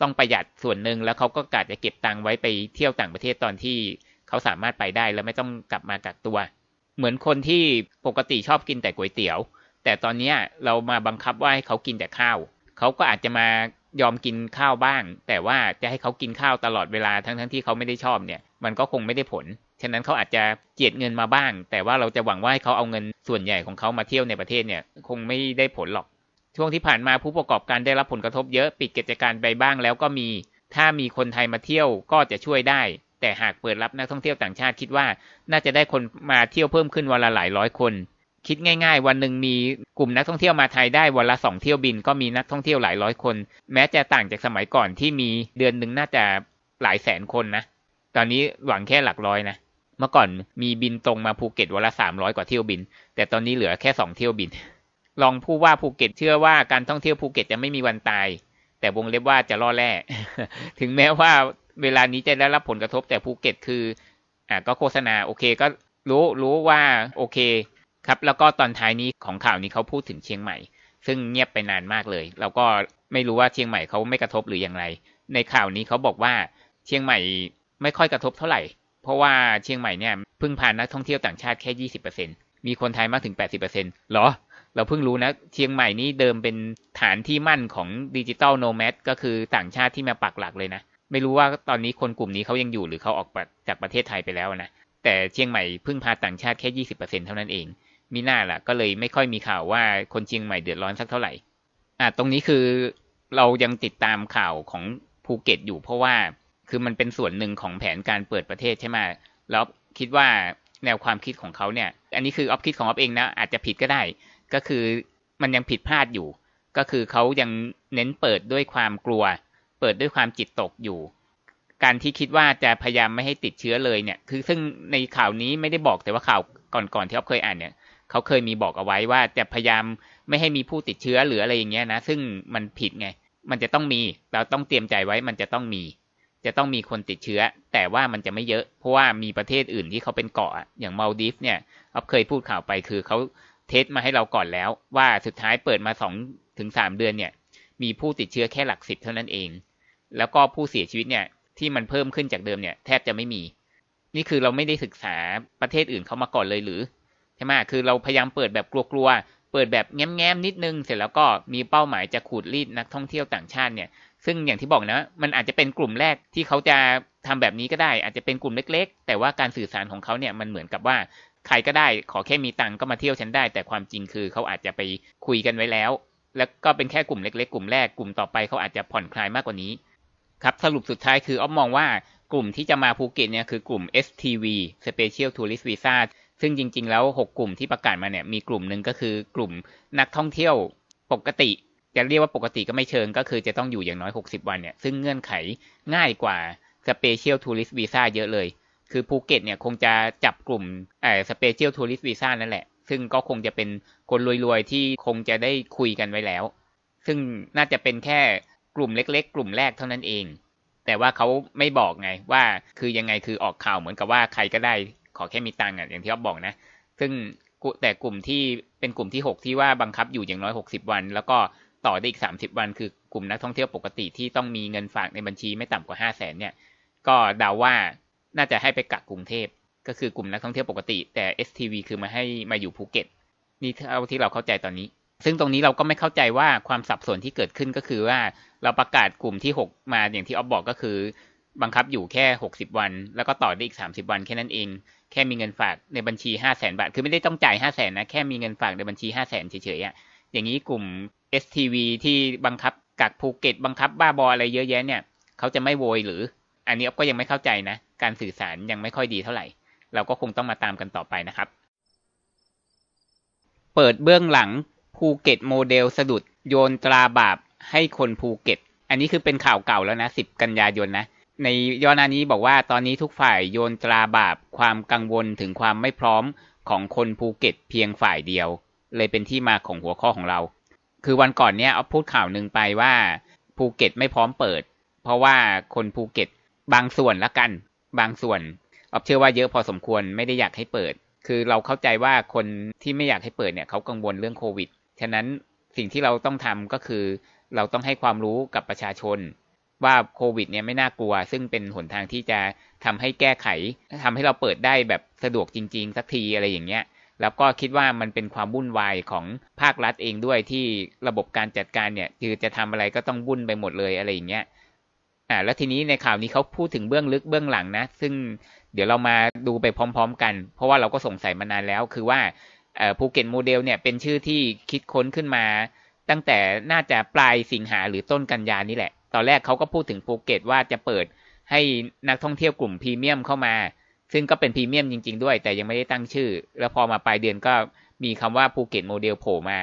ต้องประหยัดส่วนหนึ่งแล้วเขาก็กะจะเก็บตังค์ไว้ไปเที่ยวต่างประเทศตอนที่เขาสามารถไปได้แล้วไม่ต้องกลับมากักตัว เหมือนคนที่ปกติชอบกินแต่ก๋วยเตี๋ยว แต่ตอนนี้เรามาบังคับว่าให้เขากินแต่ข้าวเขาก็อาจจะมา ยอมกินข้าวบ้าง แต่ว่าจะให้เขากินข้าวตลอดเวลาทั้งทั้งๆที่เขาไม่ได้ชอบเนี่ย มันก็คงไม่ได้ผล ฉะนั้นเขาอาจจะเจียดเงินมาบ้าง แต่ว่าเราจะหวังว่าให้เขาเอาเงินส่วนใหญ่ของเขามาเที่ยวในประเทศเนี่ย คงไม่ได้ผลหรอก ช่วงที่ผ่านมาผู้ประกอบการได้รับผลกระทบเยอะปิดกิจการไปบ้างแล้วก็มี ถ้ามีคนไทยมาเที่ยวก็จะช่วยได้ แต่หากเปิดรับนักท่องเที่ยวต่างชาติคิดว่า น่าจะได้คนมาเที่ยวเพิ่มขึ้นวันละหลายร้อยคน คิดง่าย ๆ วันหนึ่งมีกลุ่มนักท่องเที่ยวมาไทยได้วันละสองเที่ยวบินก็มีนักท่องเที่ยวหลายร้อยคน แม้จะต่างจากสมัยก่อนที่มีเดือนหนึ่งน่าจะหลายแสนคนนะ ตอนนี้หวังแค่หลักร้อยนะเมื่อก่อนมีบินตรงมาภูเก็ตวันละสามร้อยกว่าเที่ยวบิน แต่ตอนนี้เหลือแค่สองเที่ยวบินรองผู้ว่าภูเก็ตเชื่อว่าการท่องเที่ยวภูเก็ตจะไม่มีวันตาย แต่วงเล็บว่าจะล่อแร่ถึงแม้ว่าเวลานี้จะได้รับผลกระทบแต่ภูเก็ตคืออะก็โฆษณาโอเคก็รู้รู้ว่าโอเค ครับแล้วก็ตอนท้ายนี้ของข่าวนี้เขาพูดถึงเชียงใหม่ ซึ่งเงียบไปนานมากเลย เราก็ไม่รู้ว่าเชียงใหม่เขาไม่กระทบหรืออย่างไร ในข่าวนี้เขาบอกว่าเชียงใหม่ไม่ค่อยกระทบเท่าไหร่ เพราะว่าเชียงใหม่เนี่ยพึ่งพานักท่องเที่ยวต่างชาติแค่ยี่สิบเปอร์เซ็นต์มีคนไทยมากถึงแปดสิบเปอร์เซ็นต์หรอ เราเพิ่งรู้นะ เชียงใหม่นี่เดิมเป็นฐานที่มั่นของ digital nomad ก็คือต่างชาติที่มาปักหลักเลยนะ ไม่รู้ว่าตอนนี้คนกลุ่มนี้เขายังอยู่หรือเขาออกจากประเทศไทยไปแล้วนะ แต่เชียงใหม่พึ่งพาต่างชาติแค่ยี่สิบเปอร์เซ็นเท่านั้นเอง มีหน้าล่ะ ก็เลยไม่ค่อยมีข่าวว่าคนเชียงใหม่เดือดร้อนสักเท่าไหร่ อ่าตรงนี้คือเรายังติดตามข่าวของภูเก็ตอยู่เพราะว่าคือมันเป็นส่วนหนึ่งของแผนการเปิดประเทศใช่ไหมแล้วคิดว่าแนวความคิดของเขาเนี่ย อันนี้คือออฟคิดของออฟเองนะอาจจะผิดก็ได้ ก็คือมันยังผิดพลาดอยู่ ก็คือเขายังเน้นเปิดด้วยความกลัว เปิดด้วยความจิตตกอยู่ การที่คิดว่าจะพยายามไม่ให้ติดเชื้อเลยเนี่ย คือซึ่งในข่าวนี้ไม่ได้บอกแต่ว่าข่าวก่อนๆที่ออฟเคยอ่านเนี่ย เขาเคยมีบอกเอาไว้ว่าจะพยายามไม่ให้มีผู้ติดเชื้อหรืออะไรอย่างเงี้ยนะ ซึ่งมันผิดไง มันจะต้องมี เราต้องเตรียมใจไว้มันจะต้องมี จะต้องมีคนติดเชื้อ แต่ว่ามันจะไม่เยอะ เพราะว่ามีประเทศอื่นที่เขาเป็นเกาะอย่างมาลดีฟเนี่ยออฟเคยพูดข่าวไปคือเขาเทสมาให้เราก่อนแล้ว ว่าสุดท้ายเปิดมาสองถึงสามเดือนเนี่ย มีผู้ติดเชื้อแค่หลักสิบเท่านั้นเอง แล้วก็ผู้เสียชีวิตเนี่ยที่มันเพิ่มขึ้นจากเดิมเนี่ยแทบจะไม่มี นี่คือเราไม่ได้ศึกษาประเทศอื่นเขามาก่อนเลยหรือ ใช่ไหมคือเราพยายามเปิดแบบกลัวๆ เปิดแบบแง้มๆนิดนึง เสร็จแล้วก็มีเป้าหมายจะขูดรีดนักท่องเที่ยวต่างชาติเนี่ย ซึ่งอย่างที่บอกนะ มันอาจจะเป็นกลุ่มแรกที่เขาจะทำแบบนี้ก็ได้ อาจจะเป็นกลุ่มเล็ก ๆ แต่ว่าการสื่อสารของเขาเนี่ยมันเหมือนกับว่าใครก็ได้ ขอแค่มีตังก็มาเที่ยวฉันได้ แต่ความจริงคือเขาอาจจะไปคุยกันไว้แล้ว แล้วก็เป็นแค่กลุ่มเล็ก ๆ กลุ่มแรก กลุ่มต่อไปเขาอาจจะผ่อนคลายมากกว่านี้ ครับสรุปสุดท้ายคืออ้อมมองว่ากลุ่มที่จะมาภูเก็ตเนี่ยคือกลุ่ม STV Special Tourist Visa ซึ่งจริง ๆ แล้ว 6 กลุ่มที่ประกาศมาเนี่ยมีกลุ่มหนึ่งก็คือกลุ่มนักท่องเที่ยวปกติจะเรียกว่าปกติก็ไม่เชิงก็คือจะต้องอยู่อย่างน้อย 60 วันเนี่ยซึ่งเงื่อนไขง่ายกว่า Special Tourist Visa เยอะเลย คือภูเก็ตเนี่ยคงจะจับกลุ่มเอ่อ Special Tourist Visa นั่นแหละ ซึ่งก็คงจะเป็นคนรวยๆ ที่คงจะได้คุยกันไว้แล้ว ซึ่งน่าจะเป็นแค่กลุ่มเล็ก ๆ กลุ่มแรกเท่านั้นเอง แต่ว่าเขาไม่บอกไงว่าคือยังไงคือออกข่าวเหมือนกับว่าใครก็ได้ ขอแค่มีตังค์อะอย่างที่อ๊อฟบอกนะ ซึ่งแต่กลุ่มที่เป็นกลุ่มที่ 6 ที่ว่าบังคับอยู่อย่างน้อย 60 วัน แล้วก็ต่อได้อีก 30 วัน คือกลุ่มนักท่องเที่ยวปกติที่ต้องมีเงินฝากในบัญชีไม่ต่ำกว่า 5 0 0แสนเนี่ย ก็เดาว่าน่าจะให้ไปกักกรุงเทพ ก็คือกลุ่มนักท่องเที่ยวปกติ แต่ STV คือมาให้มาอยู่ภูเก็ต นี่เท่าที่เราเข้าใจตอนนี้ ซึ่งตรงนี้เราก็ไม่เข้าใจว่าความสับสนที่เกิดขึ้นก็คือว่าเราประกาศกลุ่มที่ 6 มาอย่างที่ออฟบอกก็คือ บังคับอยู่แค่ 60 วัน แล้วก็ต่อได้อีก 30 วันแค่นั้นเอง แค่มีเงินฝากในบัญชี5 0 0แสนบาท คือไม่ได้ต้องจ่าย5 0 0แสนนะแค่มีเงินฝากในบัญชี5 0 0แสนเฉยๆอะอย่างนี้กลุ่ม STV ที่บังคับกักภูเก็ตบังคับบ้าบออะไรเยอะแยะเนี่ยเขาจะไม่โวยหรือ อันนี้อ๊อฟก็ยังไม่เข้าใจนะ การสื่อสารยังไม่ค่อยดีเท่าไหร่ เราก็คงต้องมาตามกันต่อไปนะครับ เปิดเบื้องหลังภูเก็ตโมเดลสะดุดโยนตราบาปให้คนภูเก็ต อันนี้คือเป็นข่าวเก่าแล้วนะ 10 กันยายนนะ ในย่อหน้านี้บอกว่าตอนนี้ทุกฝ่ายโยนตราบาปความกังวลถึงความไม่พร้อมของคนภูเก็ตเพียงฝ่ายเดียว เลยเป็นที่มาของหัวข้อของเรา คือวันก่อนเนี้ยออฟพูดข่าวหนึ่งไปว่าภูเก็ตไม่พร้อมเปิด เพราะว่าคนภูเก็ตบางส่วนละกัน บางส่วนออฟเชื่อว่าเยอะพอสมควรไม่ได้อยากให้เปิด คือเราเข้าใจว่าคนที่ไม่อยากให้เปิดเนี่ยเขากังวลเรื่องโควิด ฉะนั้นสิ่งที่เราต้องทำก็คือ เราต้องให้ความรู้กับประชาชน ว่าโควิดเนี่ยไม่น่ากลัว ซึ่งเป็นหนทางที่จะทำให้แก้ไขทำให้เราเปิดได้แบบสะดวกจริง ๆ สักทีอะไรอย่างเงี้ยแล้วก็คิดว่ามันเป็นความวุ่นวายของภาครัฐเองด้วยที่ระบบการจัดการเนี่ยคือจะทำอะไรก็ต้องวุ่นไปหมดเลยอะไรอย่างเงี้ยอ่าแล้วทีนี้ในข่าวนี้เขาพูดถึงเบื้องลึกเบื้องหลังนะ ซึ่งเดี๋ยวเรามาดูไปพร้อม ๆ กัน เพราะว่าเราก็สงสัยมานานแล้ว คือว่าภูเก็ตโมเดลเนี่ยเป็นชื่อที่คิดค้นขึ้นมา ตั้งแต่น่าจะปลายสิงหาหรือต้นกันยานี่แหละ ตอนแรกเขาก็พูดถึงภูเก็ตว่าจะเปิดให้นักท่องเที่ยวกลุ่มพรีเมียมเข้ามา ซึ่งก็เป็นพรีเมียมจริง ๆ ด้วย แต่ยังไม่ได้ตั้งชื่อ แล้วพอมาปลายเดือนก็มีคำว่าภูเก็ตโมเดลโผล่มา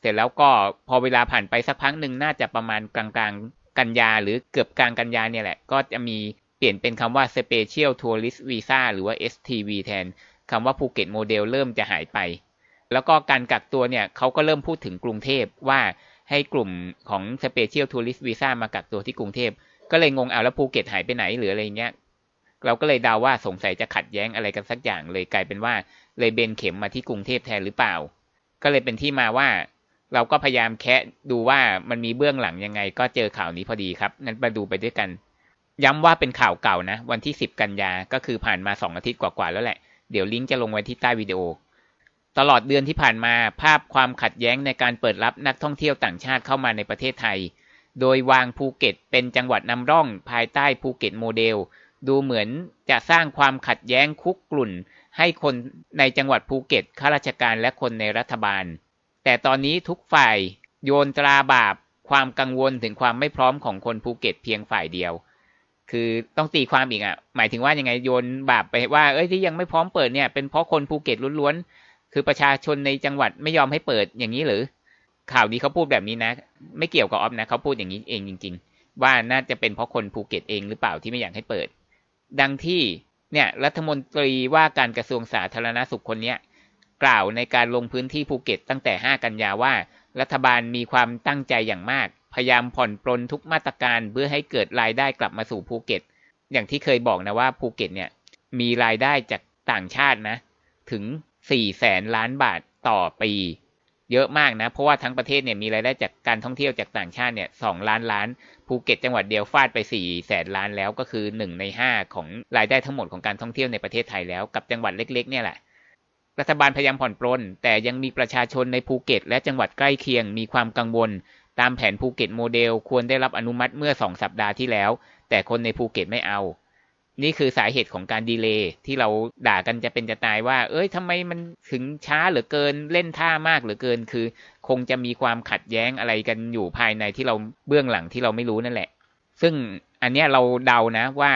เสร็จแล้วก็พอเวลาผ่านไปสักพักหนึ่งน่าจะประมาณกลางๆกันยาหรือเกือบกลางกันยาเนี่ยแหละ ก็จะมีเปลี่ยนเป็นคำว่า Special Tourist Visa หรือว่า STV แทนคำว่าภูเก็ตโมเดลเริ่มจะหายไป แล้วก็การกักตัวเนี่ยเขาก็เริ่มพูดถึงกรุงเทพว่า ให้กลุ่มของ Special Tourist Visa มากักตัวที่กรุงเทพ ก็เลยงงเอาแล้วภูเก็ตหายไปไหนหรืออะไรเงี้ย เราก็เลยเดาว่าสงสัยจะขัดแย้งอะไรกันสักอย่างเลยกลายเป็นว่าเลยเบนเข็มมาที่กรุงเทพแทนหรือเปล่า ก็เลยเป็นที่มาว่า เราก็พยายามแคะดูว่ามันมีเบื้องหลังยังไง ก็เจอข่าวนี้พอดีครับงั้นมาดูไปด้วยกัน ย้ำว่าเป็นข่าวเก่านะ วันที่ 10 กันยาก็คือผ่านมา2อาทิตย์กว่าๆแล้วแหละเดี๋ยวลิงก์จะลงไว้ที่ใต้วิดีโอ ตลอดเดือนที่ผ่านมาภาพความขัดแย้งในการเปิดรับนักท่องเที่ยวต่างชาติเข้ามาในประเทศไทย โดยวางภูเก็ตเป็นจังหวัดนำร่องภายใต้ภูเก็ตโมเดล ดูเหมือนจะสร้างความขัดแย้งคุกรุ่น ให้คนในจังหวัดภูเก็ตข้าราชการและคนในรัฐบาล แต่ตอนนี้ทุกฝ่ายโยนตราบาปความกังวลถึงความไม่พร้อมของคนภูเก็ตเพียงฝ่ายเดียว คือต้องตีความอีกอะ หมายถึงว่ายังไงโยนบาปไปว่า เอ้ยที่ยังไม่พร้อมเปิดเนี่ยเป็นเพราะคนภูเก็ตล้วนๆ คือประชาชนในจังหวัดไม่ยอมให้เปิดอย่างนี้หรือ ข่าวนี้เขาพูดแบบนี้นะ ไม่เกี่ยวกับอ๊อฟนะเขาพูดอย่างนี้เองจริง ๆ ว่าน่าจะเป็นเพราะคนภูเก็ตเองหรือเปล่าที่ไม่อยากให้เปิด ดังที่เนี่ยรัฐมนตรีว่าการกระทรวงสาธารณสุขคนเนี้ยกล่าวในการลงพื้นที่ภูเก็ตตั้งแต่ 5 กันยาว่า รัฐบาลมีความตั้งใจอย่างมาก พยายามผ่อนปลนทุกมาตรการเพื่อให้เกิดรายได้กลับมาสู่ภูเก็ต อย่างที่เคยบอกนะว่าภูเก็ตเนี่ยมีรายได้จากต่างชาตินะ ถึง 4แสนล้านบาทต่อปี เยอะมากนะ เพราะว่าทั้งประเทศเนี่ยมีรายได้จากการท่องเที่ยวจากต่างชาติเนี่ยสองล้านล้านภูเก็ตจังหวัดเดียวฟาดไป4แสนล้านแล้วก็คือ1ใน5ของรายได้ทั้งหมดของการท่องเที่ยวในประเทศไทยแล้วกับจังหวัดเล็ก ๆ เนี่ยแหละรัฐบาลพยายามผ่อนปลนแต่ยังมีประชาชนในภูเก็ต และจังหวัดใกล้เคียงมีความกังวล ตามแผนภูเก็ตโมเดล ควรได้รับอนุมัติเมื่อ2สัปดาห์ที่แล้ว แต่คนในภูเก็ตไม่เอา นี่คือสาเหตุของการ delay ที่เราด่ากันจะเป็นจะตายว่า เอ้ยทำไมมันถึงช้าเหลือเกินเล่นท่ามากเหลือเกิน คือ คงจะมีความขัดแย้งอะไรกันอยู่ภายในที่เราเบื้องหลังที่เราไม่รู้นั่นแหละ ซึ่งอันเนี้ยเราเดานะว่า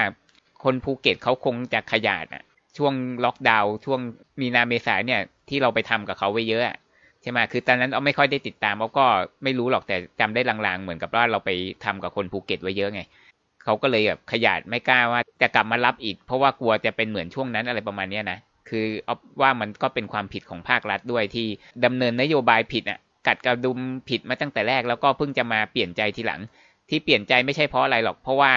คนภูเก็ตเขาคงจะขยาดอะช่วงล็อกดาวน์ช่วงมีนาเมษาเนี่ยที่เราไปทำกับเขาไว้เยอะใช่ไหมคือตอนนั้นเอาไม่ค่อยได้ติดตามเขาก็ไม่รู้หรอกแต่จำได้ลางๆ เหมือนกับว่าเราไปทำกับคนภูเก็ตไว้เยอะไง เขาก็เลยแบบขยาดไม่กล้าว่าจะกลับมารับอีก เพราะว่ากลัวจะเป็นเหมือนช่วงนั้นอะไรประมาณนี้นะคือเอาว่ามันก็เป็นความผิดของภาครัฐด้วยที่ดำเนินนโยบายผิดอะกัดกระดุมผิดมาตั้งแต่แรกแล้วก็เพิ่งจะมาเปลี่ยนใจทีหลัง ที่เปลี่ยนใจไม่ใช่เพราะอะไรหรอก เพราะว่า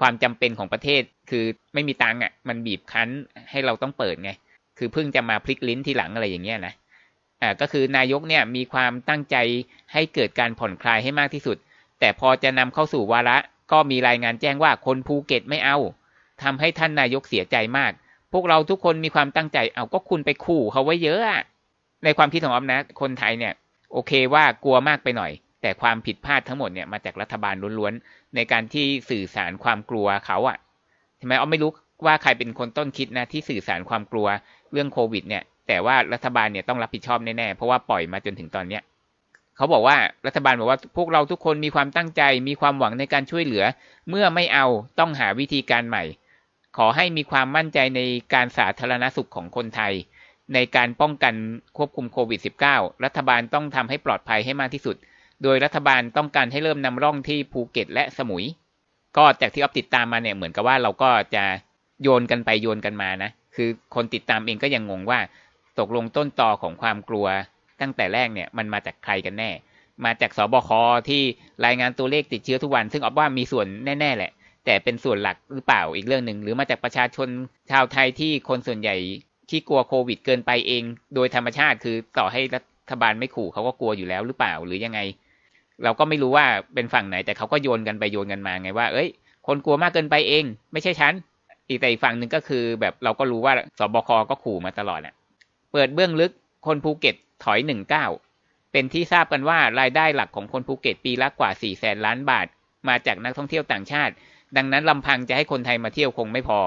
ความจำเป็นของประเทศคือไม่มีตังค์อะมันบีบคั้นให้เราต้องเปิดไง คือเพิ่งจะมาพลิกลิ้นทีหลังอะไรอย่างเงี้ยนะอ่าก็คือนายกเนี่ยมีความตั้งใจให้เกิดการผ่อนคลายให้มากที่สุด แต่พอจะนำเข้าสู่วาระ ก็มีรายงานแจ้งว่าคนภูเก็ตไม่เอาทำให้ท่านนายกเสียใจมาก พวกเราทุกคนมีความตั้งใจเอาก็คุณไปขู่เขาไว้เยอะในความคิดของออมนะคนไทยเนี่ย โอเคว่ากลัวมากไปหน่อย แต่ความผิดพลาดทั้งหมดเนี่ยมาจากรัฐบาลล้วนๆในการที่สื่อสารความกลัวเขาอะทำไมออมไม่รู้ว่าใครเป็นคนต้นคิดนะที่สื่อสารความกลัวเรื่องโควิดเนี่ย แต่ว่ารัฐบาลเนี่ยต้องรับผิดชอบแน่ๆเพราะว่าปล่อยมาจนถึงตอนเนี้ย เขาบอกว่ารัฐบาลบอกว่าพวกเราทุกคนมีความตั้งใจ มีความหวังในการช่วยเหลือ เมื่อไม่เอาต้องหาวิธีการใหม่ ขอให้มีความมั่นใจในการสาธารณสุขของคนไทย ในการป้องกันควบคุมโควิด -19 รัฐบาลต้องทำให้ปลอดภัยให้มากที่สุด โดยรัฐบาลต้องการให้เริ่มนำร่องที่ภูเก็ตและสมุย ก็จากที่ออฟติดตามมาเนี่ยเหมือนกับว่าเราก็จะโยนกันไปโยนกันมานะ คือคนติดตามเองก็ยังงงว่า ตกลงต้นตอของความกลัว ตั้งแต่แรกเนี่ยมันมาจากใครกันแน่ มาจากสบคที่รายงานตัวเลขติดเชื้อทุกวัน ซึ่งออฟว่ามีส่วนแน่ๆแหละ แต่เป็นส่วนหลักหรือเปล่าอีกเรื่องหนึ่งหรือมาจากประชาชนชาวไทยที่คนส่วนใหญ่ที่กลัวโควิดเกินไปเอง โดยธรรมชาติคือต่อให้รัฐบาลไม่ขู่เขาก็กลัวอยู่แล้วหรือเปล่าหรือยังไง เราก็ไม่รู้ว่าเป็นฝั่งไหนแต่เขาก็โยนกันไปโยนกันมาไงว่า เอ้ย คนกลัวมากเกินไปเอง ไม่ใช่ฉันอีกแต่อีกฝั่งหนึ่งก็คือแบบเราก็รู้ว่าสบคก็ขู่มาตลอดอะเปิดเบื้องลึกคนภูเก็ต ถอยหนึ่งเก้าเป็นที่ทราบกันว่ารายได้หลักของคนภูเก็ตปีละกว่า4แสนล้านบาท มาจากนักท่องเที่ยวต่างชาติ ดังนั้นลำพังจะให้คนไทยมาเที่ยวคงไม่พอ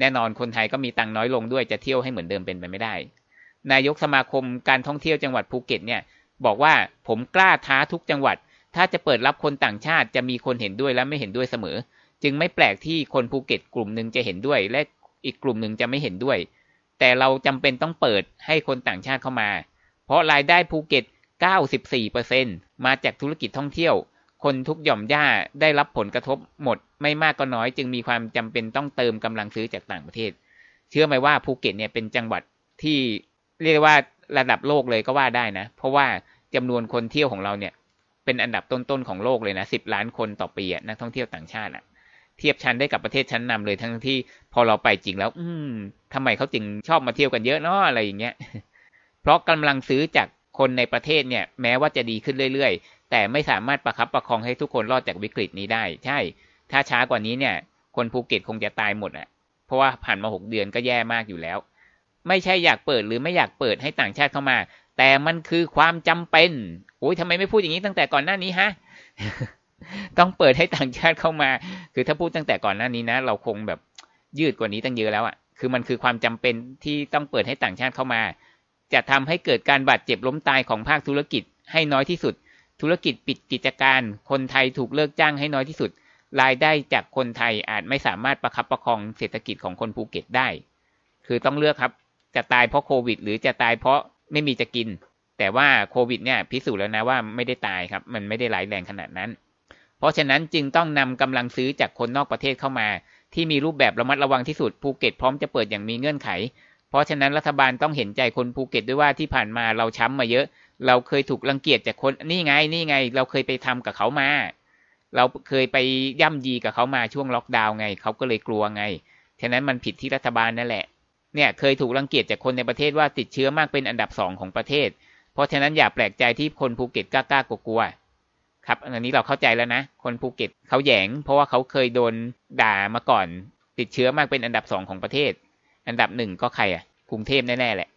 แน่นอนคนไทยก็มีตังน้อยลงด้วยจะเที่ยวให้เหมือนเดิมเป็นไปไม่ได้ นายกสมาคมการท่องเที่ยวจังหวัดภูเก็ตเนี่ยบอกว่าผมกล้าท้าทุกจังหวัด ถ้าจะเปิดรับคนต่างชาติจะมีคนเห็นด้วยและไม่เห็นด้วยเสมอ จึงไม่แปลกที่คนภูเก็ตกลุ่มหนึ่งจะเห็นด้วย และอีกกลุ่มหนึ่งจะไม่เห็นด้วย แต่เราจำเป็นต้องเปิดให้คนต่างชาติเข้ามา เพราะรายได้ภูเก็ต 94%มาจากธุรกิจท่องเที่ยว คนทุกหย่อมย่าได้รับผลกระทบหมด ไม่มากก็น้อยจึงมีความจำเป็นต้องเติมกำลังซื้อจากต่างประเทศ เชื่อไหมว่าภูเก็ตเนี่ยเป็นจังหวัดที่เรียกว่าระดับโลกเลยก็ว่าได้นะ เพราะว่าจำนวนคนเที่ยวของเราเนี่ยเป็นอันดับต้นๆของโลกเลยนะสิบล้านคนต่อปีนักท่องเที่ยวต่างชาติอะเทียบชั้นได้กับประเทศชั้นนำเลยทั้งที่พอเราไปจริงแล้ว อืมทำไมเขาจึงชอบมาเที่ยวกันเยอะเนาะอะไรอย่างเงี้ย เพราะกำลังซื้อจากคนในประเทศเนี่ยแม้ว่าจะดีขึ้นเรื่อยๆ แต่ไม่สามารถประคับประคองให้ทุกคนรอดจากวิกฤตนี้ได้ ใช่ ถ้าช้ากว่านี้เนี่ย คนภูเก็ตคงจะตายหมดอะ เพราะว่าผ่านมาหกเดือนก็แย่มากอยู่แล้ว ไม่ใช่อยากเปิดหรือไม่อยากเปิดให้ต่างชาติเข้ามา แต่มันคือความจำเป็นโอ้ยทำไมไม่พูดอย่างนี้ตั้งแต่ก่อนหน้านี้ฮะต้องเปิดให้ต่างชาติเข้ามา คือถ้าพูดตั้งแต่ก่อนหน้านี้นะ เราคงแบบยืดกว่านี้ตั้งเยอะแล้วอะ่ะ คือมันคือความจำเป็นที่ต้องเปิดให้ต่างชาติเข้ามา จะทำให้เกิดการบาดเจ็บล้มตายของภาคธุรกิจให้น้อยที่สุด ธุรกิจปิดกิจการ คนไทยถูกเลิกจ้างให้น้อยที่สุด รายได้จากคนไทยอาจไม่สามารถประคับประคองเศรษฐกิจของคนภูเก็ตได้ คือต้องเลือกครับ จะตายเพราะโควิด หรือจะตายเพราะไม่มีจะกิน แต่ว่าโควิดเนี่ยพิสูจน์แล้วนะว่าไม่ได้ตายครับ มันไม่ได้ร้ายแรงขนาดนั้น เพราะฉะนั้นจึงต้องนำกำลังซื้อจากคนนอกประเทศเข้ามา ที่มีรูปแบบระมัดระวังที่สุดภูเก็ตพร้อมจะเปิดอย่างมีเงื่อนไข เพราะฉะนั้นรัฐบาลต้องเห็นใจคนภูเก็ตด้วยว่าที่ผ่านมาเราช้ำมาเยอะ เราเคยถูกรังเกียจจากคนนี่ไงนี่ไง เราเคยไปทำกับเขามา เราเคยไปย่ำยีกับเขามาช่วงล็อกดาวน์ไงเขาก็เลยกลัวไงฉะนั้นมันผิดที่รัฐบาลนั่นแหละเนี่ยเคยถูกรังเกียจจากคนในประเทศว่าติดเชื้อมากเป็นอันดับสองของประเทศ เพราะฉะนั้นอย่าแปลกใจที่คนภูเก็ตกล้ากลัวครับอันนี้เราเข้าใจแล้วนะ คนภูเก็ตเขาแหยง เพราะว่าเขาเคยโดนด่ามาก่อน ติดเชื้อมากเป็นอันดับสองของประเทศ อันดับหนึ่งก็ใครอะ กรุงเทพแน่ๆแหละ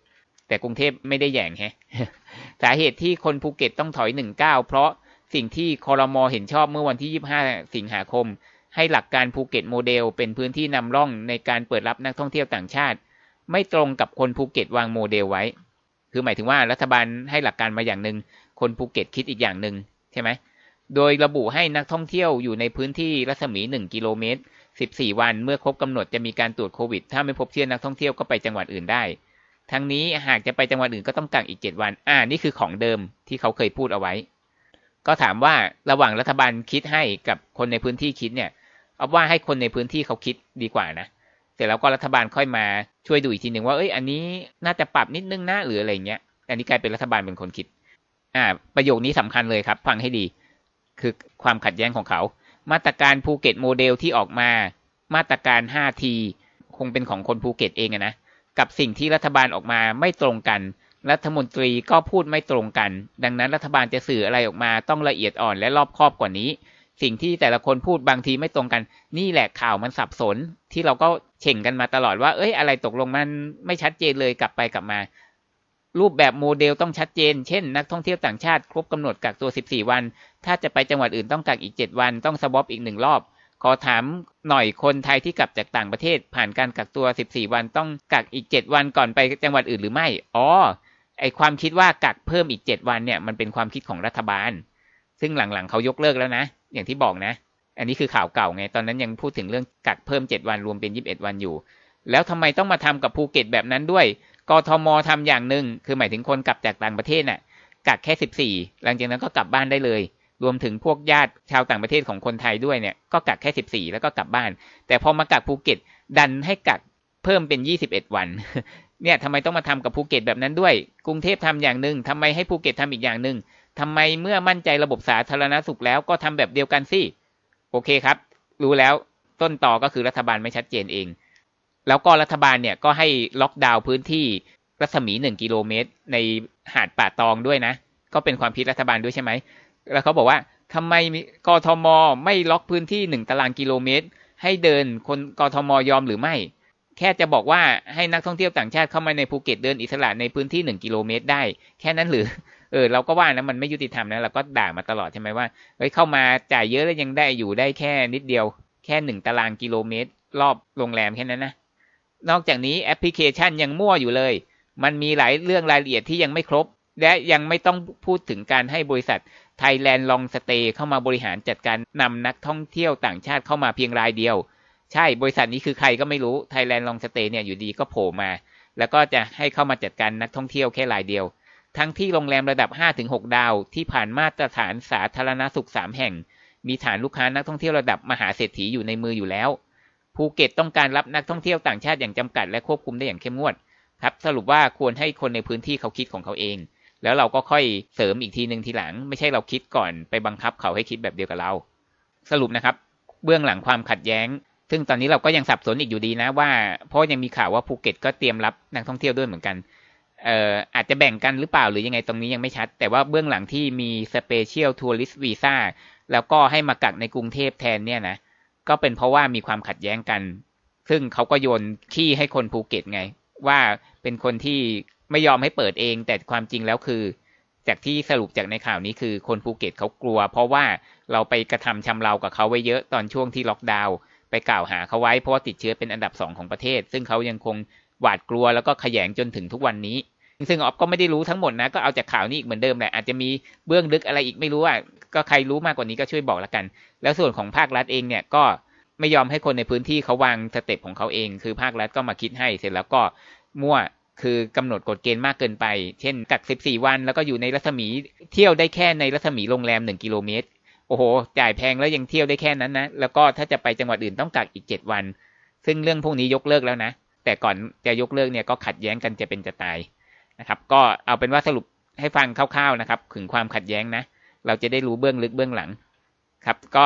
แต่กรุงเทพไม่ได้แหยงแฮะสาเหตุที่คนภูเก็ตต้องถอยหนึ่งก้าวเพราะสิ่งที่คอรมอเห็นชอบเมื่อวันที่25สิงหาคม ให้หลักการภูเก็ตโมเดล เป็นพื้นที่นำร่องในการเปิดรับนักท่องเที่ยวต่างชาติ ไม่ตรงกับคนภูเก็ตวางโมเดลไว้ คือหมายถึงว่ารัฐบาลให้หลักการมาอย่างหนึ่งคนภูเก็ตคิดอีกอย่างหนึ่งใช่ไหมโดยระบุให้นักท่องเที่ยวอยู่ในพื้นที่รัศมี 1 กิโลเมตร 14 วันเมื่อครบกำหนดจะมีการตรวจโควิด ถ้าไม่พบเชื้อนักท่องเที่ยวก็ไปจังหวัดอื่นได้ ทั้งนี้หากจะไปจังหวัดอื่นก็ต้องกักอีก 7 วัน อ่า นี่คือของเดิมที่เขาเคยพูดเอาไว้ ก็ถามว่าระหว่างรัฐบาลคิดให้กับคนในพื้นที่คิดเนี่ย เอาว่าให้คนในพื้นที่เขาคิดดีกว่านะ เสร็จแล้วก็รัฐบาลค่อยมาช่วยดูอีกทีหนึ่งว่า เอ้ย อันนี้น่าจะปรับนิดนึงนะหรืออะไรเงี้ย อันนี้กลายเป็นรัฐบาลเป็นคนคิด อ่า ประโยคนี้สำคัญเลยครับ ฟังให้ดี คือความขัดแย้งของเขา มาตรการภูเก็ตโมเดลที่ออกมา มาตรการ 5T คงเป็นของคนภูเก็ตเองนะ กับสิ่งที่รัฐบาลออกมาไม่ตรงกัน รัฐมนตรีก็พูดไม่ตรงกัน ดังนั้นรัฐบาลจะสื่ออะไรออกมาต้องละเอียดอ่อนและรอบคอบกว่านี้ สิ่งที่แต่ละคนพูดบางทีไม่ตรงกัน นี่แหละข่าวมันสับสน ที่เราก็เฉ่งกันมาตลอดว่า เอ้ยอะไรตกลงมันไม่ชัดเจนเลยกลับไปกลับมา รูปแบบโมเดลต้องชัดเจน เช่น นักท่องเที่ยวต่างชาติครบกำหนดกักตัว 14 วัน ถ้าจะไปจังหวัดอื่นต้องกักอีก 7 วัน ต้องสวอปอีกหนึ่งรอบ ขอถามหน่อยคนไทยที่กลับจากต่างประเทศ ผ่านการกักตัว 14 วันต้องกักอีก 7 วันก่อนไปจังหวัดอื่นหรือไม่ อ๋อ ไอความคิดว่ากักเพิ่มอีก 7 วันเนี่ยมันเป็นความคิดของรัฐบาล ซึ่งหลังๆเขายกเลิกแล้วนะ อย่างที่บอกนะ อันนี้คือข่าวเก่าไง ตอนนั้นยังพูดถึงเรื่องกักเพิ่ม 7 วันรวมเป็น 21 วันอยู่ แล้วทำไมต้องมาทำกับภูเก็ตแบบนั้นด้วย กทมทำอย่างหนึ่งคือหมายถึงคนกลับจากต่างประเทศน่ะกักแค่14หลังจากนั้นก็กลับบ้านได้เลย รวมถึงพวกญาติชาวต่างประเทศของคนไทยด้วยเนี่ยก็กักแค่14แล้วก็กลับบ้าน แต่พอมากักภูเก็ตดันให้กักเพิ่มเป็น21วันเนี่ยทำไมต้องมาทำกับภูเก็ตแบบนั้นด้วย กรุงเทพทำอย่างหนึ่งทำไมให้ภูเก็ตทำอีกอย่างหนึ่งทำไมเมื่อมั่นใจระบบสาธารณสุขแล้วก็ทำแบบเดียวกันสิโอเคครับ รู้แล้วต้นตอก็คือรัฐบาลไม่ชัดเจนเอง แล้วก็รัฐบาลเนี่ยก็ให้ล็อกดาวน์พื้นที่รัศมีหนึ่งกิโลเมตร ในหาดป่าตองด้วยนะ ก็เป็นความคิดรัฐบาลด้วยใช่ไหม แล้วเขาบอกว่าทำไมกทมไม่ล็อกพื้นที่หนึ่งตารางกิโลเมตร ให้เดินคนกทมยอมหรือไม่ แค่จะบอกว่าให้นักท่องเที่ยวต่างชาติเข้ามาในภูเก็ตเดินอิสระในพื้นที่หนึ่งกิโลเมตรได้ แค่นั้นหรือเออเราก็ว่านะมันไม่ยุติธรรมนะเราก็ด่ามาตลอดใช่ไหมว่าเฮ้ยเข้ามาจ่ายเยอะแล้วยังได้อยู่ได้แค่นิดเดียว แค่หนึ่งตารางกิโลเมตร รอบโรงแรมแค่นั้นนะ นอกจากนี้แอปพลิเคชันยังมั่วอยู่เลย มันมีหลายเรื่องรายละเอียดที่ยังไม่ครบ และยังไม่ต้องพูดถึงการให้บริษัท Thailand Long Stay เข้ามาบริหารจัดการนำนักท่องเที่ยวต่างชาติเข้ามาเพียงรายเดียว ใช่บริษัทนี้คือใครก็ไม่รู้ Thailand Long Stay เนี่ยอยู่ดีก็โผล่มา แล้วก็จะให้เข้ามาจัดการนักท่องเที่ยวแค่รายเดียว ทั้งที่โรงแรมระดับ 5-6 ดาว ที่ผ่านมาตรฐานสาธารณสุข 3 แห่ง มีฐานลูกค้านักท่องเที่ยวระดับมหาเศรษฐีอยู่ในมืออยู่แล้ว ภูเก็ตต้องการรับนักท่องเที่ยวต่างชาติอย่างจำกัดและควบคุมได้อย่างเข้มงวดครับสรุปว่าควรให้คนในพื้นที่เขาคิดของเขาเอง แล้วเราก็ค่อยเสริมอีกทีหนึ่งทีหลัง ไม่ใช่เราคิดก่อนไปบังคับเขาให้คิดแบบเดียวกับเรา สรุปนะครับ เบื้องหลังความขัดแย้ง ซึ่งตอนนี้เราก็ยังสับสนอีกอยู่ดีนะว่า เพราะยังมีข่าวว่าภูเก็ตก็เตรียมรับนักท่องเที่ยวด้วยเหมือนกันเอ่ออาจจะแบ่งกันหรือเปล่าหรือยังไงตรงนี้ยังไม่ชัด แต่ว่าเบื้องหลังที่มี Special Tourist Visa แล้วก็ให้มากักในกรุงเทพแทนเนี่ยนะ ก็เป็นเพราะว่ามีความขัดแย้งกัน ซึ่งเขาก็โยนขี้ให้คนภูเก็ตไง ว่าเป็นคนที่ไม่ยอมให้เปิดเอง แต่ความจริงแล้วคือ จากที่สรุปจากในข่าวนี้คือคนภูเก็ตเขากลัว เพราะว่าเราไปกระทำชำเรากับเขาไว้เยอะตอนช่วงที่ล็อกดาวน์ไปไปกล่าวหาเขาไว้เพราะว่าติดเชื้อเป็นอันดับสองของประเทศ ซึ่งเขายังคงหวาดกลัวแล้วก็ขยงจนถึงทุกวันนี้ ซึ่งออฟก็ไม่ได้รู้ทั้งหมดนะ ก็เอาจากข่าวนี้อีกเหมือนเดิมแหละอาจจะมีเบื้องลึกอะไรอีกไม่รู้อะก็ใครรู้มากกว่านี้ก็ช่วยบอกละกัน แล้วส่วนของภาครัฐเองเนี่ยก็ไม่ยอมให้คนในพื้นที่เขาวางสเต็ปของเขาเอง คือภาครัฐก็มาคิดให้เสร็จแล้วก็มั่วคือกำหนดกฎเกณฑ์มากเกินไป เช่นกัก 14 วัน แล้วก็อยู่ในรัศมีเที่ยวได้แค่ในรัศมีโรงแรม 1 กิโลเมตร โอ้โห จ่ายแพงแล้วยังเที่ยวได้แค่นั้นนะ แล้วก็ถ้าจะไปจังหวัดอื่นต้องกักอีก 7 วัน ซึ่งเรื่องพวกนี้ยกเลิกแล้วนะ แต่ก่อนจะยกเลิกเนี่ยก็ขัดแย้งกันจะเป็นจะตายนะครับ ก็เอาเป็นว่าสรุปให้ฟังคร่าวๆนะครับ ถึงความขัดแย้งนะ เราจะได้รู้เบื้องลึกเบื้องหลัง ครับ ก็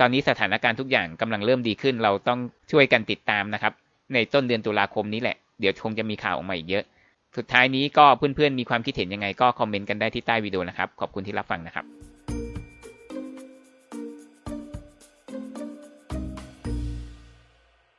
ตอนนี้สถานการณ์ทุกอย่างกำลังเริ่มดีขึ้น เราต้องช่วยกันติดตามนะครับ ในต้นเดือนตุลาคมนี้แหละ เดี๋ยวคงจะมีข่าวออกมาอีกเยอะ สุดท้ายนี้ก็เพื่อนๆมีความคิดเห็นยังไงก็คอมเมนต์กันได้ที่ใต้วิดีโอนะครับ ขอบคุณที่รับฟังนะครับ